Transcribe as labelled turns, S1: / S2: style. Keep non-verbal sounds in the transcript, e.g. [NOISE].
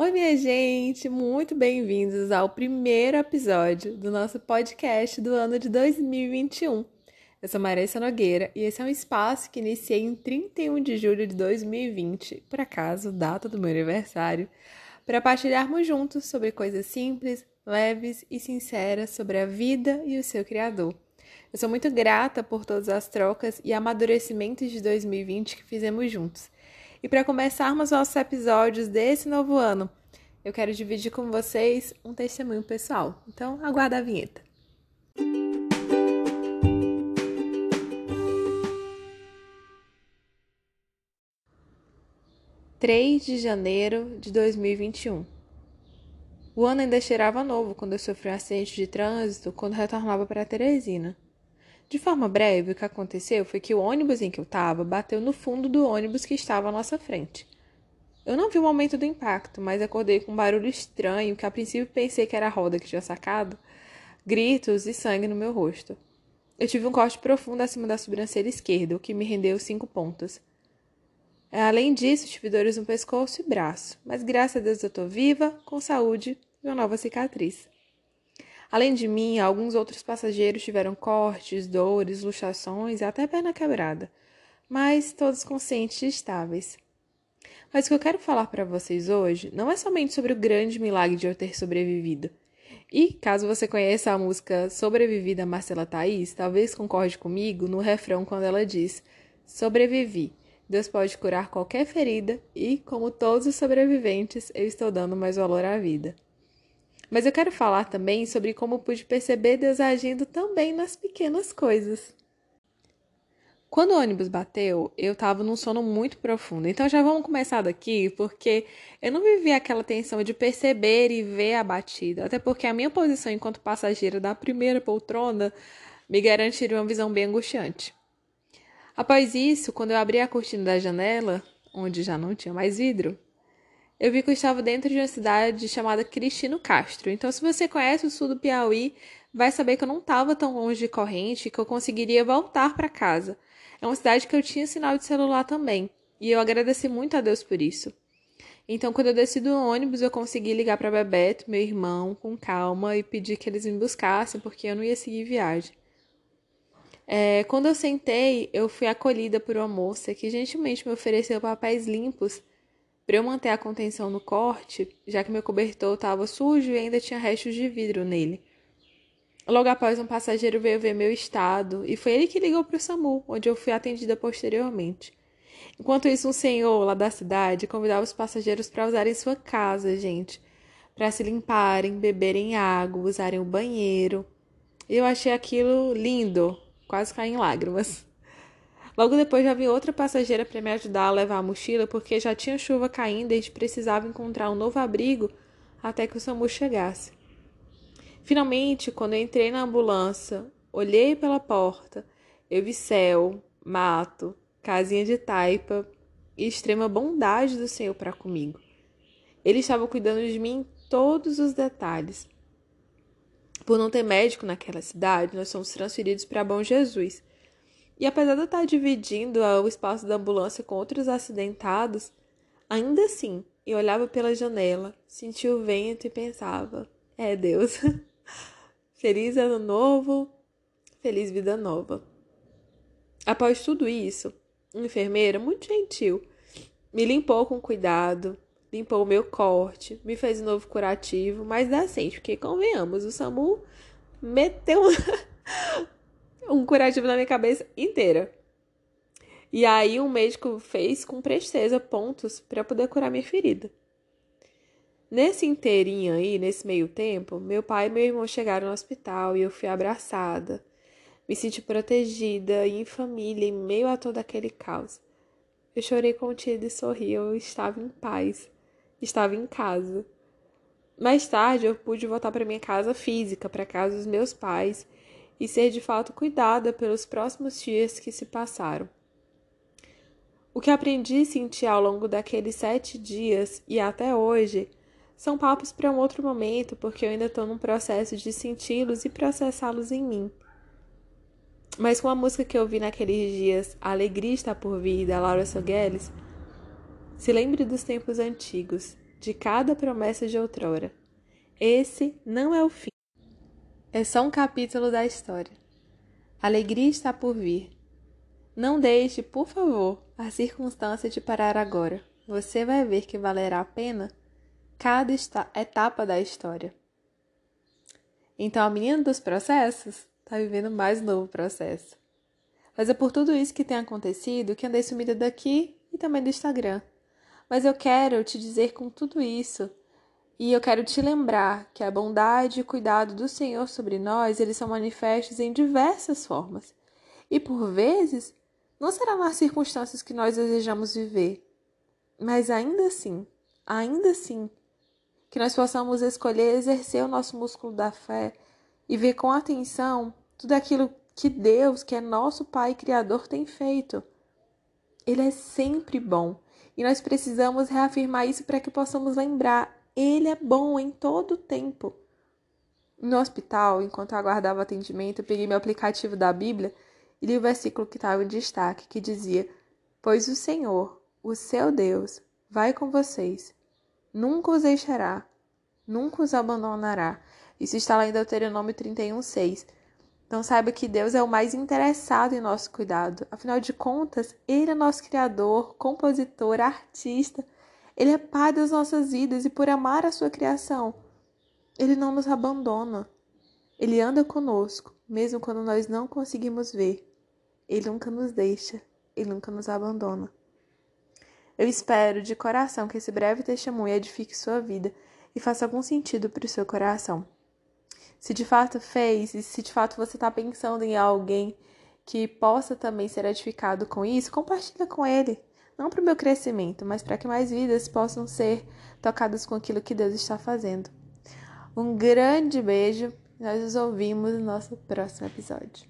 S1: Oi, minha gente, muito bem-vindos ao primeiro episódio do nosso podcast do ano de 2021. Eu sou Marissa Nogueira e esse é um espaço que iniciei em 31 de julho de 2020, por acaso, data do meu aniversário, para partilharmos juntos sobre coisas simples, leves e sinceras sobre a vida e o seu Criador. Eu sou muito grata por todas as trocas e amadurecimentos de 2020 que fizemos juntos. E para começarmos nossos episódios desse novo ano, eu quero dividir com vocês um testemunho pessoal. Então, aguarda a vinheta. Três de janeiro de 2021. O ano ainda cheirava novo quando eu sofri um acidente de trânsito quando retornava para Teresina. De forma breve, o que aconteceu foi que o ônibus em que eu estava bateu no fundo do ônibus que estava à nossa frente. Eu não vi o momento do impacto, mas acordei com um barulho estranho que a princípio pensei que era a roda que tinha sacado, gritos e sangue no meu rosto. Eu tive um corte profundo acima da sobrancelha esquerda, o que me rendeu cinco pontos. Além disso, tive dores no pescoço e braço, mas graças a Deus eu estou viva, com saúde e uma nova cicatriz. Além de mim, alguns outros passageiros tiveram cortes, dores, luxações e até perna quebrada, mas todos conscientes e estáveis. Mas o que eu quero falar para vocês hoje não é somente sobre o grande milagre de eu ter sobrevivido. E, caso você conheça a música Sobrevivida Marcela Thaís, talvez concorde comigo no refrão quando ela diz: Sobrevivi. Deus pode curar qualquer ferida e, como todos os sobreviventes, eu estou dando mais valor à vida. Mas eu quero falar também sobre como pude perceber Deus agindo também nas pequenas coisas. Quando o ônibus bateu, eu estava num sono muito profundo. Então já vamos começar daqui, porque eu não vivi aquela tensão de perceber e ver a batida, até porque a minha posição enquanto passageira da primeira poltrona me garantiria uma visão bem angustiante. Após isso, quando eu abri a cortina da janela, onde já não tinha mais vidro, eu vi que eu estava dentro de uma cidade chamada Cristino Castro. Então, se você conhece o sul do Piauí, vai saber que eu não estava tão longe de corrente que eu conseguiria voltar para casa. É uma cidade que eu tinha sinal de celular também, e eu agradeci muito a Deus por isso. Então, quando eu desci do ônibus, eu consegui ligar para Bebeto, meu irmão, com calma e pedir que eles me buscassem, porque eu não ia seguir viagem. É, quando eu sentei, eu fui acolhida por uma moça que gentilmente me ofereceu papéis limpos para eu manter a contenção no corte, já que meu cobertor estava sujo e ainda tinha restos de vidro nele. Logo após, um passageiro veio ver meu estado e foi ele que ligou para o SAMU, onde eu fui atendida posteriormente. Enquanto isso, um senhor lá da cidade convidava os passageiros para usarem sua casa, gente, para se limparem, beberem água, usarem o banheiro. Eu achei aquilo lindo, quase caí em lágrimas. Logo depois já vi outra passageira para me ajudar a levar a mochila, porque já tinha chuva caindo e precisava encontrar um novo abrigo até que o SAMU chegasse. Finalmente, quando entrei na ambulância, olhei pela porta, eu vi céu, mato, casinha de taipa e extrema bondade do Senhor para comigo. Ele estava cuidando de mim em todos os detalhes. Por não ter médico naquela cidade, nós fomos transferidos para Bom Jesus. E apesar de eu estar dividindo o espaço da ambulância com outros acidentados, ainda assim eu olhava pela janela, sentia o vento e pensava: é Deus. [LAUGHS] feliz ano novo, feliz vida nova. Após tudo isso, uma enfermeira muito gentil me limpou com cuidado, limpou o meu corte, me fez um novo curativo, mas dá assim, porque convenhamos, o SAMU meteu [LAUGHS] um curativo na minha cabeça inteira. E aí o médico fez com presteza pontos para poder curar minha ferida. Nesse inteirinho aí, nesse meio tempo, meu pai e meu irmão chegaram no hospital e eu fui abraçada. Me senti protegida e em família, em meio a todo aquele caos. Eu chorei contido e sorri, eu estava em paz, estava em casa. Mais tarde, eu pude voltar para minha casa física, para casa dos meus pais, e ser de fato cuidada pelos próximos dias que se passaram. O que aprendi e senti ao longo daqueles sete dias e até hoje são papos para um outro momento, porque eu ainda estou num processo de senti-los e processá-los em mim. Mas com a música que eu vi naqueles dias, A Alegria Está Por Vir, da Laura Sogueles, se lembre dos tempos antigos de cada promessa de outrora. Esse não é o fim. É só um capítulo da história. alegria está por vir. Não deixe, por favor, a circunstância te parar agora. Você vai ver que valerá a pena cada etapa da história. Então a menina dos processos está vivendo mais um novo processo. Mas é por tudo isso que tem acontecido que andei sumida daqui e também do Instagram. Mas eu quero te dizer com tudo isso e eu quero te lembrar que a bondade e cuidado do Senhor sobre nós, eles são manifestos em diversas formas. E por vezes, não será nas circunstâncias que nós desejamos viver, mas ainda assim, ainda assim, que nós possamos escolher exercer o nosso músculo da fé e ver com atenção tudo aquilo que Deus, que é nosso Pai Criador, tem feito. Ele é sempre bom e nós precisamos reafirmar isso para que possamos lembrar: Ele é bom em todo o tempo. No hospital, enquanto eu aguardava atendimento, eu peguei meu aplicativo da Bíblia e li o versículo que estava em destaque, que dizia: Pois o Senhor, o seu Deus, vai com vocês, nunca os deixará, nunca os abandonará. Isso está lá em Deuteronômio 31, 6. Então saiba que Deus é o mais interessado em nosso cuidado. Afinal de contas, Ele é nosso Criador, compositor, artista. Ele é Pai das nossas vidas e por amar a sua criação, Ele não nos abandona. Ele anda conosco, mesmo quando nós não conseguimos ver. Ele nunca nos deixa, Ele nunca nos abandona. Eu espero de coração que esse breve testemunho edifique sua vida e faça algum sentido para o seu coração. Se de fato fez, e se de fato você está pensando em alguém que possa também ser edificado com isso, compartilha com ele. Não para o meu crescimento, mas para que mais vidas possam ser tocadas com aquilo que Deus está fazendo. Um grande beijo. Nós nos ouvimos no nosso próximo episódio.